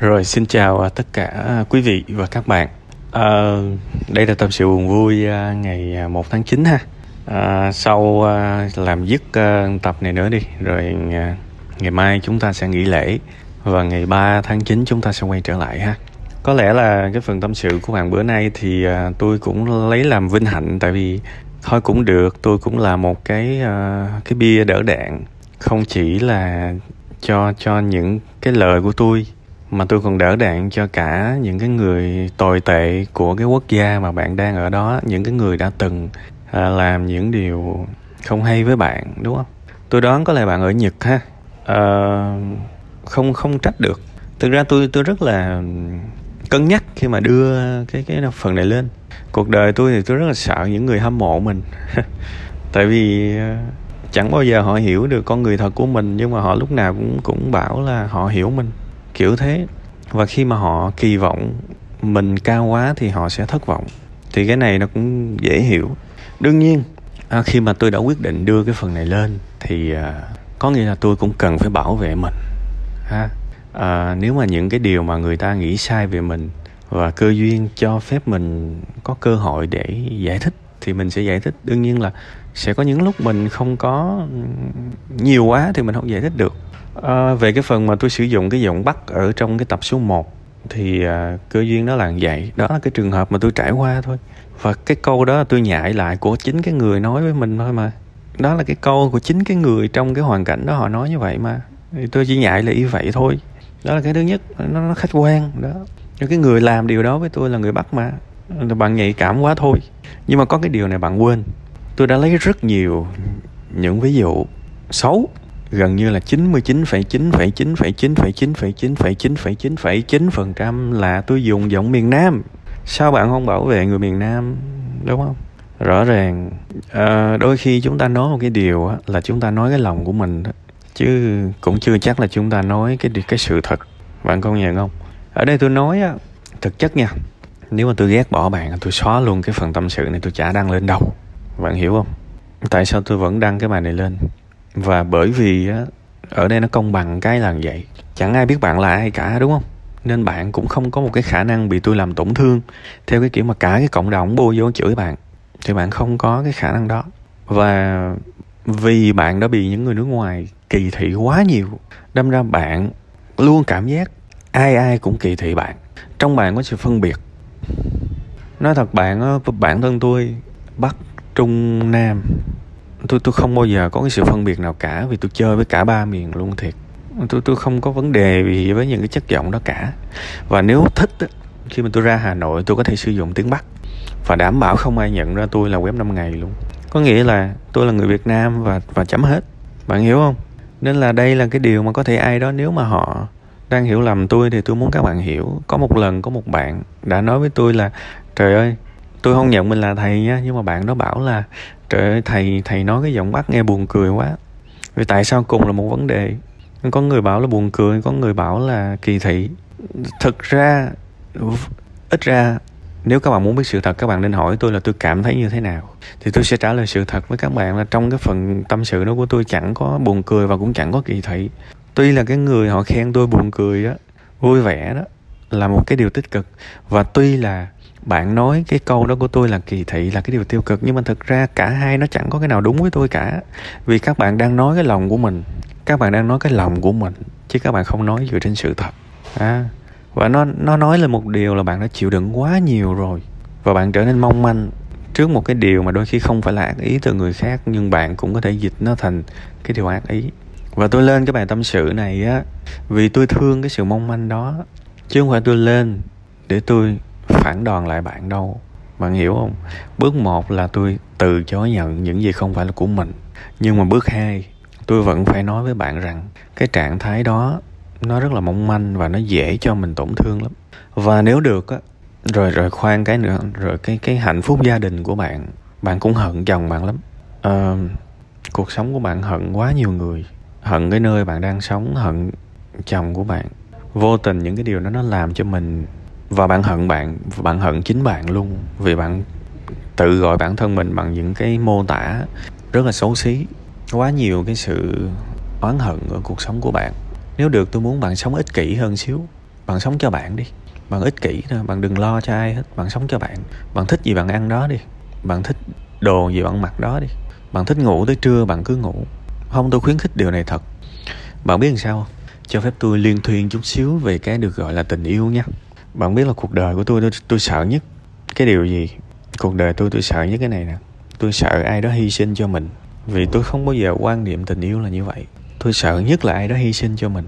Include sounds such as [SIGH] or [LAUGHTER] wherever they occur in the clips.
Rồi xin chào à, tất cả quý vị và các bạn. À, đây là tâm sự buồn vui à, ngày à, 1 tháng 9 ha. À, sau làm dứt tập này nữa đi, rồi ngày mai chúng ta sẽ nghỉ lễ và ngày 3 tháng 9 chúng ta sẽ quay trở lại ha. Có lẽ là cái phần tâm sự của bạn bữa nay thì tôi cũng lấy làm vinh hạnh tại vì thôi cũng được, tôi cũng là một cái cái bia đỡ đạn không chỉ là cho cho những cái lời của tôi mà tôi còn đỡ đạn cho cả những cái người tồi tệ của cái quốc gia mà bạn đang ở đó những cái người đã từng à, làm những điều không hay với bạn đúng không? Tôi đoán có lẽ bạn ở nhật ha. À, không không trách được. Thực ra tôi tôi rất là cân nhắc khi mà đưa cái cái phần này lên. Cuộc đời tôi thì tôi rất là sợ những người hâm mộ mình. [LAUGHS] Tại vì ờ, chẳng bao giờ họ hiểu được con người thật của mình nhưng mà họ lúc nào cũng cũng bảo là họ hiểu mình kiểu thế. Và khi mà họ kỳ vọng mình cao quá thì họ sẽ thất vọng. Thì cái này nó cũng dễ hiểu. Đương nhiên à, khi mà tôi đã quyết định đưa cái phần này lên thì à, có nghĩa là tôi cũng cần phải bảo vệ mình. Ha? À, nếu mà những cái điều mà người ta nghĩ sai về mình và cơ duyên cho phép mình có cơ hội để giải thích thì mình sẽ giải thích. Đương nhiên là sẽ có những lúc mình không có nhiều quá thì mình không giải thích được à, về cái phần mà tôi sử dụng cái giọng bắt ở trong cái tập số 1 thì à, cơ duyên nó là vậy. Đó là cái trường hợp mà tôi trải qua thôi. Và cái câu đó tôi nhại lại của chính cái người nói với mình thôi mà. Đó là cái câu của chính cái người trong cái hoàn cảnh đó họ nói như vậy mà. Thì tôi chỉ nhại là như vậy thôi. Đó là cái thứ nhất nó, nó khách quan đó. Cái người làm điều đó với tôi là người bắt mà. Bạn nhạy cảm quá thôi. Nhưng mà có cái điều này bạn quên. Tôi đã lấy rất nhiều những ví dụ xấu gần như là 99,9,9,9,9,9,9,9,9,9% là tôi dùng giọng miền Nam. Sao bạn không bảo vệ người miền Nam đúng không? Rõ ràng à, đôi khi chúng ta nói một cái điều á, là chúng ta nói cái lòng của mình đó. chứ cũng chưa chắc là chúng ta nói cái cái sự thật. Bạn công nhận không? Ở đây tôi nói á, thực chất nha. Nếu mà tôi ghét bỏ bạn, tôi xóa luôn cái phần tâm sự này tôi chả đăng lên đâu bạn hiểu không tại sao tôi vẫn đăng cái bài này lên và bởi vì ở đây nó công bằng cái là vậy. Chẳng ai biết bạn là ai cả, đúng không? Nên bạn cũng không có một cái khả năng bị tôi làm tổn thương theo cái kiểu mà cả cái cộng đồng bôi vô chửi bạn. Thì bạn không có cái khả năng đó. Và vì bạn đã bị những người nước ngoài kỳ thị quá nhiều, đâm ra bạn luôn cảm giác ai ai cũng kỳ thị bạn. Trong bạn có sự phân biệt. Nói thật, bạn bản thân tôi, bắc, trung, nam tôi tôi không bao giờ có cái sự phân biệt nào cả, vì tôi chơi với cả ba miền luôn thiệt. Tôi tôi không có vấn đề gì với những cái chất giọng đó cả. Và nếu thích khi mà tôi ra Hà Nội, tôi có thể sử dụng tiếng Bắc. Và đảm bảo không ai nhận ra tôi là web 5 ngày luôn. Có nghĩa là tôi là người Việt Nam và và chấm hết. Bạn hiểu không? Nên là đây là cái điều mà có thể ai đó nếu mà họ đang hiểu lầm tôi thì tôi muốn các bạn hiểu. Có một lần có một bạn đã nói với tôi là, trời ơi tôi không nhận mình là thầy nha, nhưng mà bạn đó bảo là, trời ơi, thầy thầy nói cái giọng bắt nghe buồn cười quá. Vì tại sao cùng là một vấn đề? Có người bảo là buồn cười, có người bảo là kỳ thị. Thực ra, ít ra, nếu các bạn muốn biết sự thật, các bạn nên hỏi tôi là tôi cảm thấy như thế nào. Thì tôi sẽ trả lời sự thật với các bạn là trong cái phần tâm sự đó của tôi chẳng có buồn cười và cũng chẳng có kỳ thị. Tuy là cái người họ khen tôi buồn cười đó vui vẻ đó, là một cái điều tích cực. Và tuy là bạn nói cái câu đó của tôi là kỳ thị là cái điều tiêu cực. Nhưng mà thực ra cả hai nó chẳng có cái nào đúng với tôi cả. Vì các bạn đang nói cái lòng của mình các bạn đang nói cái lòng của mình chứ các bạn không nói dựa trên sự thật. À, và nó nó nói là một điều là bạn đã chịu đựng quá nhiều rồi. Và bạn trở nên mong manh trước một cái điều mà đôi khi không phải là ác ý từ người khác nhưng bạn cũng có thể dịch nó thành cái điều ác ý. Và tôi lên cái bài tâm sự này á vì tôi thương cái sự mong manh đó chứ không phải tôi lên để tôi phản đòn lại bạn đâu. Bạn hiểu không? Bước một là tôi từ chối nhận những gì không phải là của mình. Nhưng mà bước hai tôi vẫn phải nói với bạn rằng cái trạng thái đó nó rất là mong manh và nó dễ cho mình tổn thương lắm. Và nếu được á rồi rồi khoan cái nữa rồi cái cái hạnh phúc gia đình của bạn bạn cũng hận chồng bạn lắm. À, cuộc sống của bạn hận quá nhiều người hận cái nơi bạn đang sống hận chồng của bạn. Vô tình những cái điều đó nó làm cho mình và bạn hận bạn bạn hận chính bạn luôn. Vì bạn tự gọi bản thân mình bằng những cái mô tả rất là xấu xí. Quá nhiều cái sự oán hận ở cuộc sống của bạn. Nếu được, tôi muốn bạn sống ích kỷ hơn xíu. Bạn sống cho bạn đi. Bạn ích kỷ thôi, bạn đừng lo cho ai hết. Bạn sống cho bạn. Bạn thích gì bạn ăn đó đi. Bạn thích đồ gì bạn mặc đó đi. Bạn thích ngủ tới trưa, bạn cứ ngủ. Không, tôi khuyến khích điều này thật. Bạn biết làm sao không? Cho phép tôi liên thuyên chút xíu về cái được gọi là tình yêu nha bạn biết là cuộc đời của tôi tôi, tôi sợ nhất cái điều gì? Cuộc đời tôi tôi sợ nhất cái này nè. Tôi sợ ai đó hy sinh cho mình. Vì tôi không bao giờ quan niệm tình yêu là như vậy. Tôi sợ nhất là ai đó hy sinh cho mình.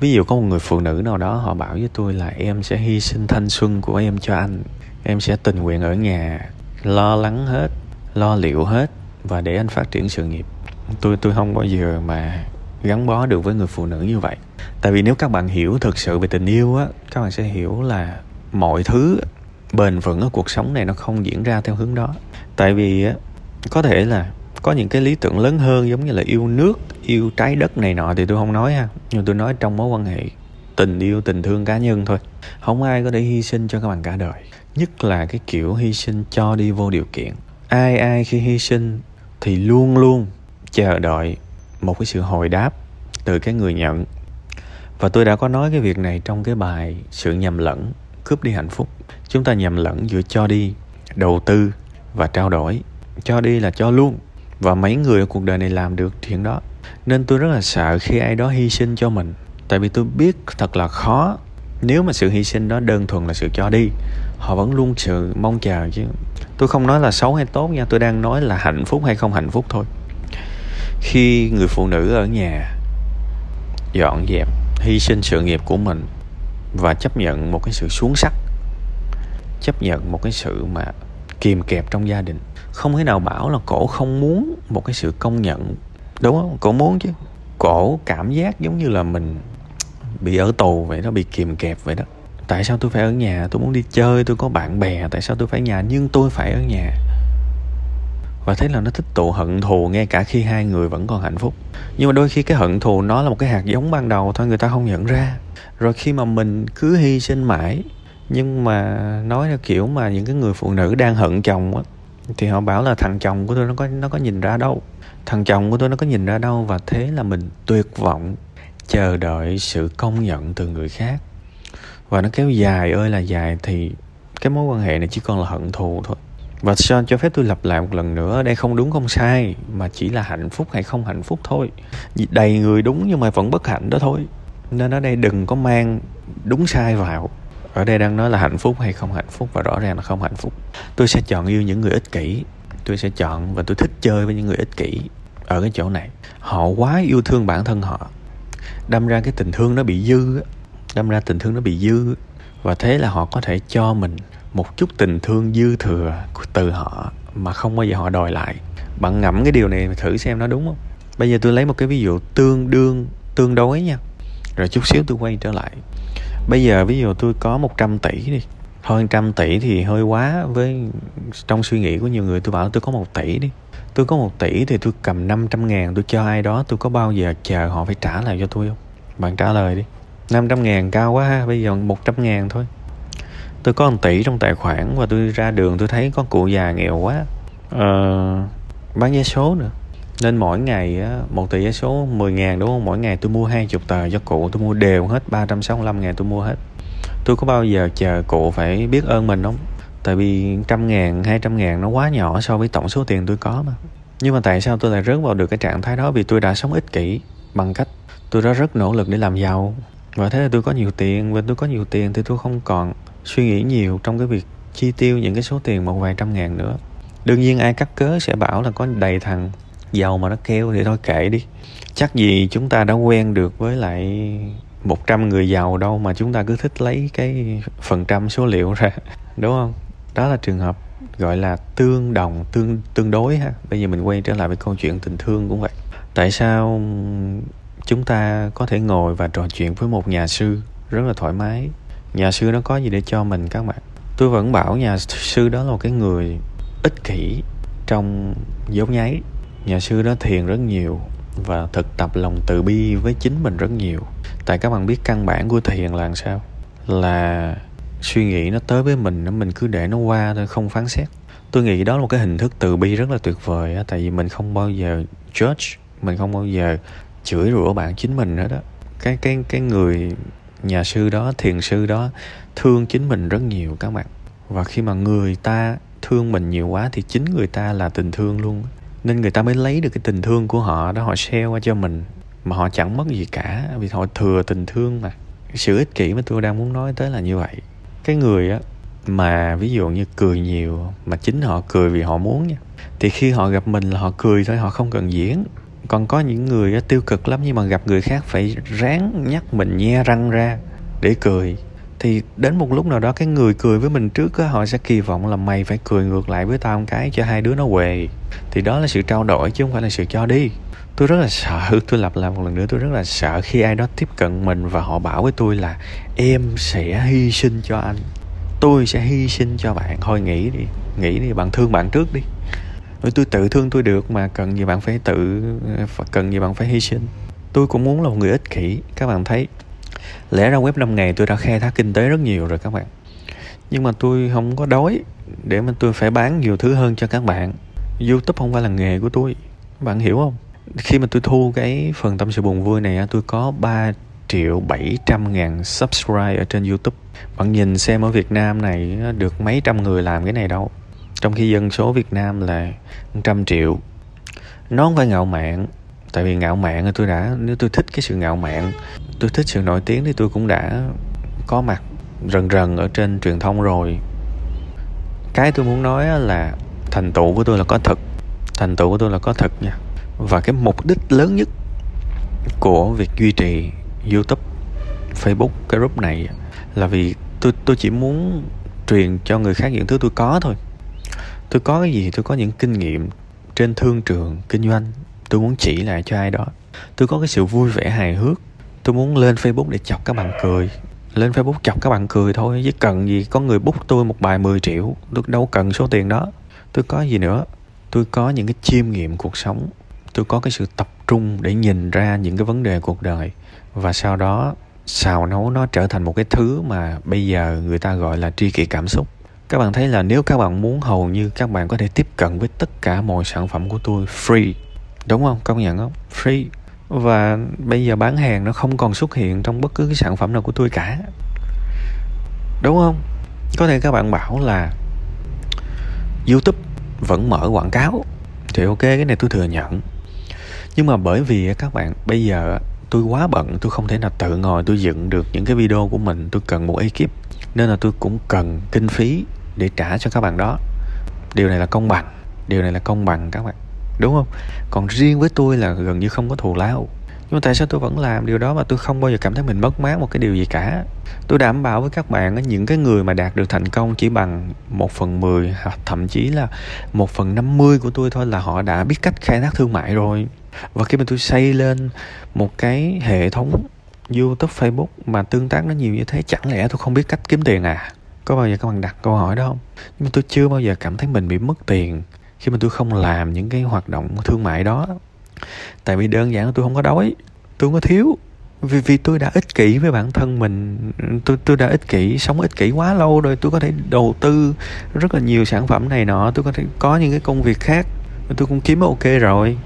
Ví dụ có một người phụ nữ nào đó họ bảo với tôi là em sẽ hy sinh thanh xuân của em cho anh. Em sẽ tình nguyện ở nhà lo lắng hết lo liệu hết và để anh phát triển sự nghiệp. Tôi tôi không bao giờ mà gắn bó được với người phụ nữ như vậy. Tại vì nếu các bạn hiểu thực sự về tình yêu á, các bạn sẽ hiểu là mọi thứ bền vững ở cuộc sống này nó không diễn ra theo hướng đó. Tại vì á, có thể là có những cái lý tưởng lớn hơn giống như là yêu nước, yêu trái đất này nọ thì tôi không nói ha. Nhưng tôi nói trong mối quan hệ tình yêu, tình thương cá nhân thôi. Không ai có thể hy sinh cho các bạn cả đời. Nhất là cái kiểu hy sinh cho đi vô điều kiện. Ai ai khi hy sinh thì luôn luôn chờ đợi một cái sự hồi đáp từ cái người nhận. Và tôi đã có nói cái việc này trong cái bài sự nhầm lẫn, cướp đi hạnh phúc. Chúng ta nhầm lẫn giữa cho đi, đầu tư và trao đổi. Cho đi là cho luôn, và mấy người ở cuộc đời này làm được chuyện đó. Nên tôi rất là sợ khi ai đó hy sinh cho mình. Tại vì tôi biết thật là khó. Nếu mà sự hy sinh đó đơn thuần là sự cho đi, họ vẫn luôn sự mong chờ chứ. Tôi không nói là xấu hay tốt nha, tôi đang nói là hạnh phúc hay không hạnh phúc thôi khi người phụ nữ ở nhà dọn dẹp, hy sinh sự nghiệp của mình và chấp nhận một cái sự xuống sắc, chấp nhận một cái sự mà kìm kẹp trong gia đình. Không thể nào bảo là cổ không muốn một cái sự công nhận, đúng không? Cổ muốn chứ. Cổ cảm giác giống như là mình bị ở tù vậy đó, bị kìm kẹp vậy đó. Tại sao tôi phải ở nhà? Tôi muốn đi chơi, tôi có bạn bè, tại sao tôi phải ở nhà? Nhưng tôi phải ở nhà và thế là nó tích tụ hận thù ngay cả khi hai người vẫn còn hạnh phúc. Nhưng mà đôi khi cái hận thù nó là một cái hạt giống ban đầu thôi, người ta không nhận ra. Rồi khi mà mình cứ hy sinh mãi, nhưng mà nói theo kiểu mà những cái người phụ nữ đang hận chồng á, thì họ bảo là thằng chồng của tôi nó có nó có nhìn ra đâu. Thằng chồng của tôi nó có nhìn ra đâu và thế là mình tuyệt vọng, chờ đợi sự công nhận từ người khác. Và nó kéo dài ơi là dài thì cái mối quan hệ này chỉ còn là hận thù thôi và cho, cho phép tôi lặp lại một lần nữa đây không đúng không sai mà chỉ là hạnh phúc hay không hạnh phúc thôi. Đầy người đúng nhưng mà vẫn bất hạnh đó thôi. Nên ở đây đừng có mang đúng sai vào. Ở đây đang nói là hạnh phúc hay không hạnh phúc và rõ ràng là không hạnh phúc. Tôi sẽ chọn yêu những người ích kỷ. Tôi sẽ chọn và tôi thích chơi với những người ích kỷ ở cái chỗ này. Họ quá yêu thương bản thân họ. Đâm ra cái tình thương nó bị dư đâm ra tình thương nó bị dư. Và thế là họ có thể cho mình một chút tình thương dư thừa từ họ mà không bao giờ họ đòi lại. Bạn ngẫm cái điều này thử xem nó đúng không? Bây giờ tôi lấy một cái ví dụ tương đương, tương đối nha. Rồi chút xíu tôi quay trở lại. Bây giờ ví dụ tôi có 100 tỷ đi. Thôi trăm tỷ thì hơi quá với trong suy nghĩ của nhiều người. Tôi bảo tôi có một tỷ đi. Tôi có một tỷ thì tôi cầm 500 ngàn, tôi cho ai đó, tôi có bao giờ chờ họ phải trả lại cho tôi không? Bạn trả lời đi. 500 ngàn cao quá ha, bây giờ 100 ngàn thôi tôi có 1 tỷ trong tài khoản và tôi ra đường tôi thấy có cụ già nghèo quá. Ờ, bán vé số nữa. Nên mỗi ngày á, một tờ vé số 10 ngàn đúng không? Mỗi ngày tôi mua hai chục tờ cho cụ tôi mua đều hết 365 ngàn tôi mua hết. Tôi có bao giờ chờ cụ phải biết ơn mình không? Tại vì trăm ngàn hai trăm ngàn nó quá nhỏ so với tổng số tiền tôi có mà. Nhưng mà tại sao tôi lại rớt vào được cái trạng thái đó? Vì tôi đã sống ích kỷ bằng cách tôi đã rất nỗ lực để làm giàu. Và thế là tôi có nhiều tiền và tôi có nhiều tiền thì tôi không còn suy nghĩ nhiều trong cái việc chi tiêu những cái số tiền một vài trăm ngàn nữa. Đương nhiên ai cắt cớ sẽ bảo là có đầy thằng giàu mà nó kêu, thì thôi kệ đi. Chắc gì chúng ta đã quen được với lại 100 người giàu đâu mà chúng ta cứ thích lấy cái phần trăm số liệu ra, [LAUGHS] đúng không? Đó là trường hợp gọi là tương đồng, tương tương đối ha. Bây giờ mình quay trở lại với câu chuyện tình thương cũng vậy. Tại sao chúng ta có thể ngồi và trò chuyện với một nhà sư rất là thoải mái? Nhà sư nó có gì để cho mình các bạn? Tôi vẫn bảo nhà sư đó là một cái người ích kỷ trong dấu nháy. Nhà sư đó thiền rất nhiều và thực tập lòng từ bi với chính mình rất nhiều. Tại các bạn biết căn bản của thiền là làm sao? Là suy nghĩ nó tới với mình mình cứ để nó qua thôi, không phán xét. Tôi nghĩ đó là một cái hình thức từ bi rất là tuyệt vời á, tại vì mình không bao giờ judge, mình không bao giờ chửi rủa bạn chính mình hết đó. Cái cái cái người nhà sư đó, thiền sư đó thương chính mình rất nhiều các bạn. Và khi mà người ta thương mình nhiều quá thì chính người ta là tình thương luôn. Nên người ta mới lấy được cái tình thương của họ đó, họ share qua cho mình. Mà họ chẳng mất gì cả, vì họ thừa tình thương mà. Sự ích kỷ mà tôi đang muốn nói tới là như vậy. Cái người á, mà ví dụ như cười nhiều, mà chính họ cười vì họ muốn nha, thì khi họ gặp mình là họ cười thôi, họ không cần diễn còn có những người tiêu cực lắm nhưng mà gặp người khác phải ráng nhắc mình nhe răng ra để cười. Thì đến một lúc nào đó cái người cười với mình trước á, họ sẽ kỳ vọng là mày phải cười ngược lại với tao một cái cho hai đứa nó quề thì đó là sự trao đổi chứ không phải là sự cho đi. Tôi rất là sợ [LAUGHS] tôi lặp lại một lần nữa tôi rất là sợ khi ai đó tiếp cận mình và họ bảo với tôi là em sẽ hy sinh cho anh tôi sẽ hy sinh cho bạn thôi nghĩ đi nghĩ đi bạn thương bạn trước đi tôi tự thương tôi được mà cần gì bạn phải tự cần gì bạn phải hy sinh. Tôi cũng muốn là một người ích kỷ. Các bạn thấy, lẽ ra web 5 ngày tôi đã khai thác kinh tế rất nhiều rồi các bạn. Nhưng mà tôi không có đói để mà tôi phải bán nhiều thứ hơn cho các bạn. Youtube không phải là nghề của tôi. Bạn hiểu không? Khi mà tôi thu cái phần tâm sự buồn vui này tôi có 3 triệu 700 ngàn subscribe ở trên youtube. Bạn nhìn xem ở việt nam này được mấy trăm người làm cái này đâu trong khi dân số việt nam là trăm triệu. Nó không phải ngạo mạn, tại vì ngạo mạn tôi đã, nếu tôi thích cái sự ngạo mạn, tôi thích sự nổi tiếng thì tôi cũng đã có mặt rần rần ở trên truyền thông rồi. Cái tôi muốn nói là thành tựu của tôi là có thật, thành tựu của tôi là có thật nha. Và cái mục đích lớn nhất của việc duy trì youtube, facebook, cái group này là vì tôi tôi chỉ muốn truyền cho người khác những thứ tôi có thôi tôi có cái gì tôi có những kinh nghiệm trên thương trường, kinh doanh. Tôi muốn chỉ lại cho ai đó. Tôi có cái sự vui vẻ hài hước. Tôi muốn lên facebook để chọc các bạn cười. Lên facebook chọc các bạn cười thôi, chứ cần gì có người bút tôi một bài 10 triệu. Tôi đâu cần số tiền đó. Tôi có gì nữa? Tôi có những cái chiêm nghiệm cuộc sống. Tôi có cái sự tập trung để nhìn ra những cái vấn đề cuộc đời. Và sau đó, xào nấu nó trở thành một cái thứ mà bây giờ người ta gọi là tri kỷ cảm xúc các bạn thấy là nếu các bạn muốn hầu như các bạn có thể tiếp cận với tất cả mọi sản phẩm của tôi free. Đúng không? Công nhận không? Free. Và bây giờ bán hàng nó không còn xuất hiện trong bất cứ cái sản phẩm nào của tôi cả. Đúng không? Có thể các bạn bảo là youtube vẫn mở quảng cáo. Thì ok, cái này tôi thừa nhận. Nhưng mà bởi vì các bạn, bây giờ tôi quá bận, tôi không thể nào tự ngồi tôi dựng được những cái video của mình. Tôi cần một ekip. Nên là tôi cũng cần kinh phí để trả cho các bạn đó. Điều này là công bằng. Điều này là công bằng các bạn. Đúng không? Còn riêng với tôi là gần như không có thù lao. Nhưng mà tại sao tôi vẫn làm điều đó mà tôi không bao giờ cảm thấy mình mất mát một cái điều gì cả? Tôi đảm bảo với các bạn những cái người mà đạt được thành công chỉ bằng một phần mười hoặc thậm chí là một phần năm mươi của tôi thôi là họ đã biết cách khai thác thương mại rồi. Và khi mà tôi xây lên một cái hệ thống youtube, facebook mà tương tác nó nhiều như thế, chẳng lẽ tôi không biết cách kiếm tiền à? Có bao giờ các bạn đặt câu hỏi đó không? Nhưng mà tôi chưa bao giờ cảm thấy mình bị mất tiền khi mà tôi không làm những cái hoạt động thương mại đó. Tại vì đơn giản là tôi không có đói, tôi không có thiếu. Vì vì tôi đã ích kỷ với bản thân mình, tôi tôi đã ích kỷ, sống ích kỷ quá lâu rồi, tôi có thể đầu tư rất là nhiều sản phẩm này nọ, tôi có thể có những cái công việc khác tôi cũng kiếm ok rồi.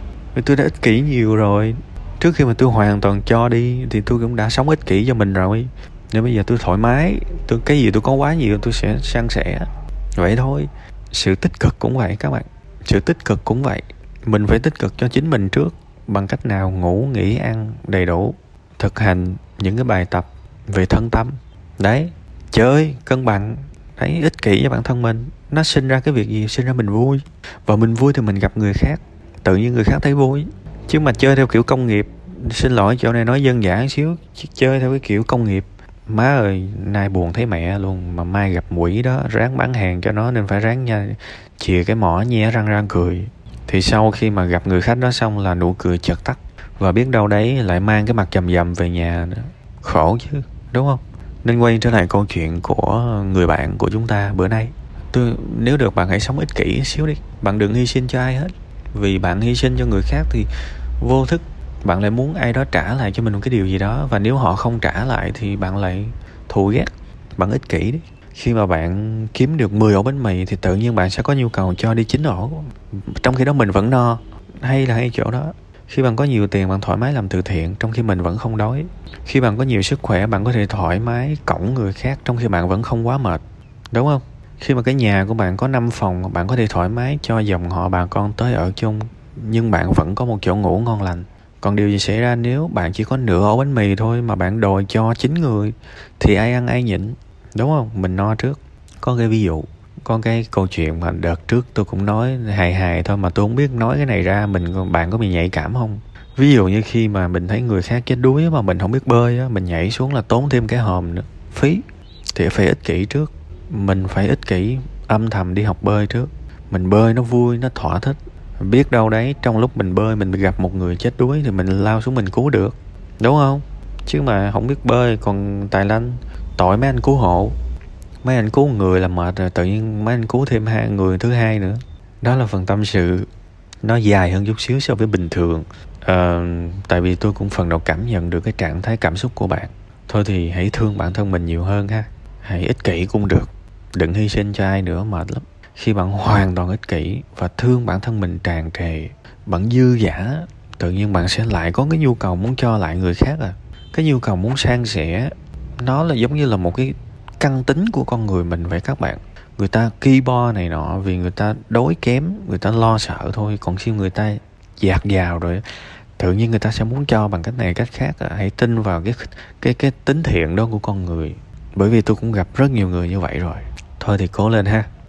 Tôi đã ích kỷ nhiều rồi. Trước khi mà tôi hoàn toàn cho đi thì tôi cũng đã sống ích kỷ cho mình rồi nên bây giờ tôi thoải mái, tôi cái gì tôi có quá nhiều, tôi sẽ san sẻ. Vậy thôi. Sự tích cực cũng vậy các bạn. Sự tích cực cũng vậy. Mình phải tích cực cho chính mình trước, bằng cách nào ngủ, nghỉ, ăn đầy đủ, thực hành những cái bài tập về thân tâm. Đấy chơi cân bằng. Đấy, ích kỷ với bản thân mình. Nó sinh ra cái việc gì? Sinh ra mình vui. Và mình vui thì mình gặp người khác. Tự nhiên người khác thấy vui. Chứ mà chơi theo kiểu công nghiệp, xin lỗi, chỗ này nói dân dã xíu chơi theo cái kiểu công nghiệp má ơi, nay buồn thấy mẹ luôn, mà mai gặp quỷ đó, ráng bán hàng cho nó nên phải ráng nha. Chìa cái mỏ nhe răng răng cười. Thì sau khi mà gặp người khách đó xong là nụ cười chợt tắt. Và biết đâu đấy lại mang cái mặt dầm dầm về nhà. Nữa khổ chứ, đúng không? Nên quay trở lại câu chuyện của người bạn của chúng ta bữa nay. Tôi, nếu được bạn hãy sống ích kỷ xíu đi. Bạn đừng hy sinh cho ai hết. Vì bạn hy sinh cho người khác thì vô thức bạn lại muốn ai đó trả lại cho mình một cái điều gì đó, và nếu họ không trả lại thì bạn lại thù ghét, bạn ích kỷ đấy. Khi mà bạn kiếm được 10 ổ bánh mì thì tự nhiên bạn sẽ có nhu cầu cho đi chín ổ. Trong khi đó mình vẫn no, hay là hay chỗ đó. Khi bạn có nhiều tiền, bạn thoải mái làm từ thiện, trong khi mình vẫn không đói. Khi bạn có nhiều sức khỏe, bạn có thể thoải mái cổng người khác, trong khi bạn vẫn không quá mệt. Đúng không? Khi mà cái nhà của bạn có 5 phòng, bạn có thể thoải mái cho dòng họ bà con tới ở chung, nhưng bạn vẫn có một chỗ ngủ ngon lành còn điều gì xảy ra nếu bạn chỉ có nửa ổ bánh mì thôi mà bạn đòi cho chín người thì ai ăn ai nhịn? Đúng không? Mình no trước. Có cái ví dụ, có cái câu chuyện mà đợt trước tôi cũng nói hài hài thôi mà tôi không biết nói cái này ra, mình bạn có bị nhạy cảm không? Ví dụ như khi mà mình thấy người khác chết đuối mà mình không biết bơi á, mình nhảy xuống là tốn thêm cái hòm nữa. Phí. Thì phải ích kỷ trước. Mình phải ích kỷ âm thầm đi học bơi trước. Mình bơi nó vui, nó thỏa thích biết đâu đấy trong lúc mình bơi mình gặp một người chết đuối thì mình lao xuống mình cứu được. Đúng không? Chứ mà không biết bơi còn tài lanh tội mấy anh cứu hộ. Mấy anh cứu người là mệt rồi tự nhiên mấy anh cứu thêm hai người thứ hai nữa. Đó là phần tâm sự. Nó dài hơn chút xíu so với bình thường. À, tại vì tôi cũng phần nào cảm nhận được cái trạng thái cảm xúc của bạn. Thôi thì hãy thương bản thân mình nhiều hơn ha. Hãy ích kỷ cũng được. Đừng hy sinh cho ai nữa mệt lắm khi bạn hoàn toàn ích kỷ và thương bản thân mình tràn trề, bạn dư giả tự nhiên bạn sẽ lại có cái nhu cầu muốn cho lại người khác à. Cái nhu cầu muốn san sẻ, nó là giống như là một cái căn tính của con người mình vậy các bạn. Người ta ki bo này nọ, vì người ta đối kém, người ta lo sợ thôi. Còn khi người ta dạt dào rồi, tự nhiên người ta sẽ muốn cho bằng cách này, cách khác à. hãy tin vào cái cái cái tính thiện đó của con người. Bởi vì tôi cũng gặp rất nhiều người như vậy rồi. Thôi thì cố lên ha.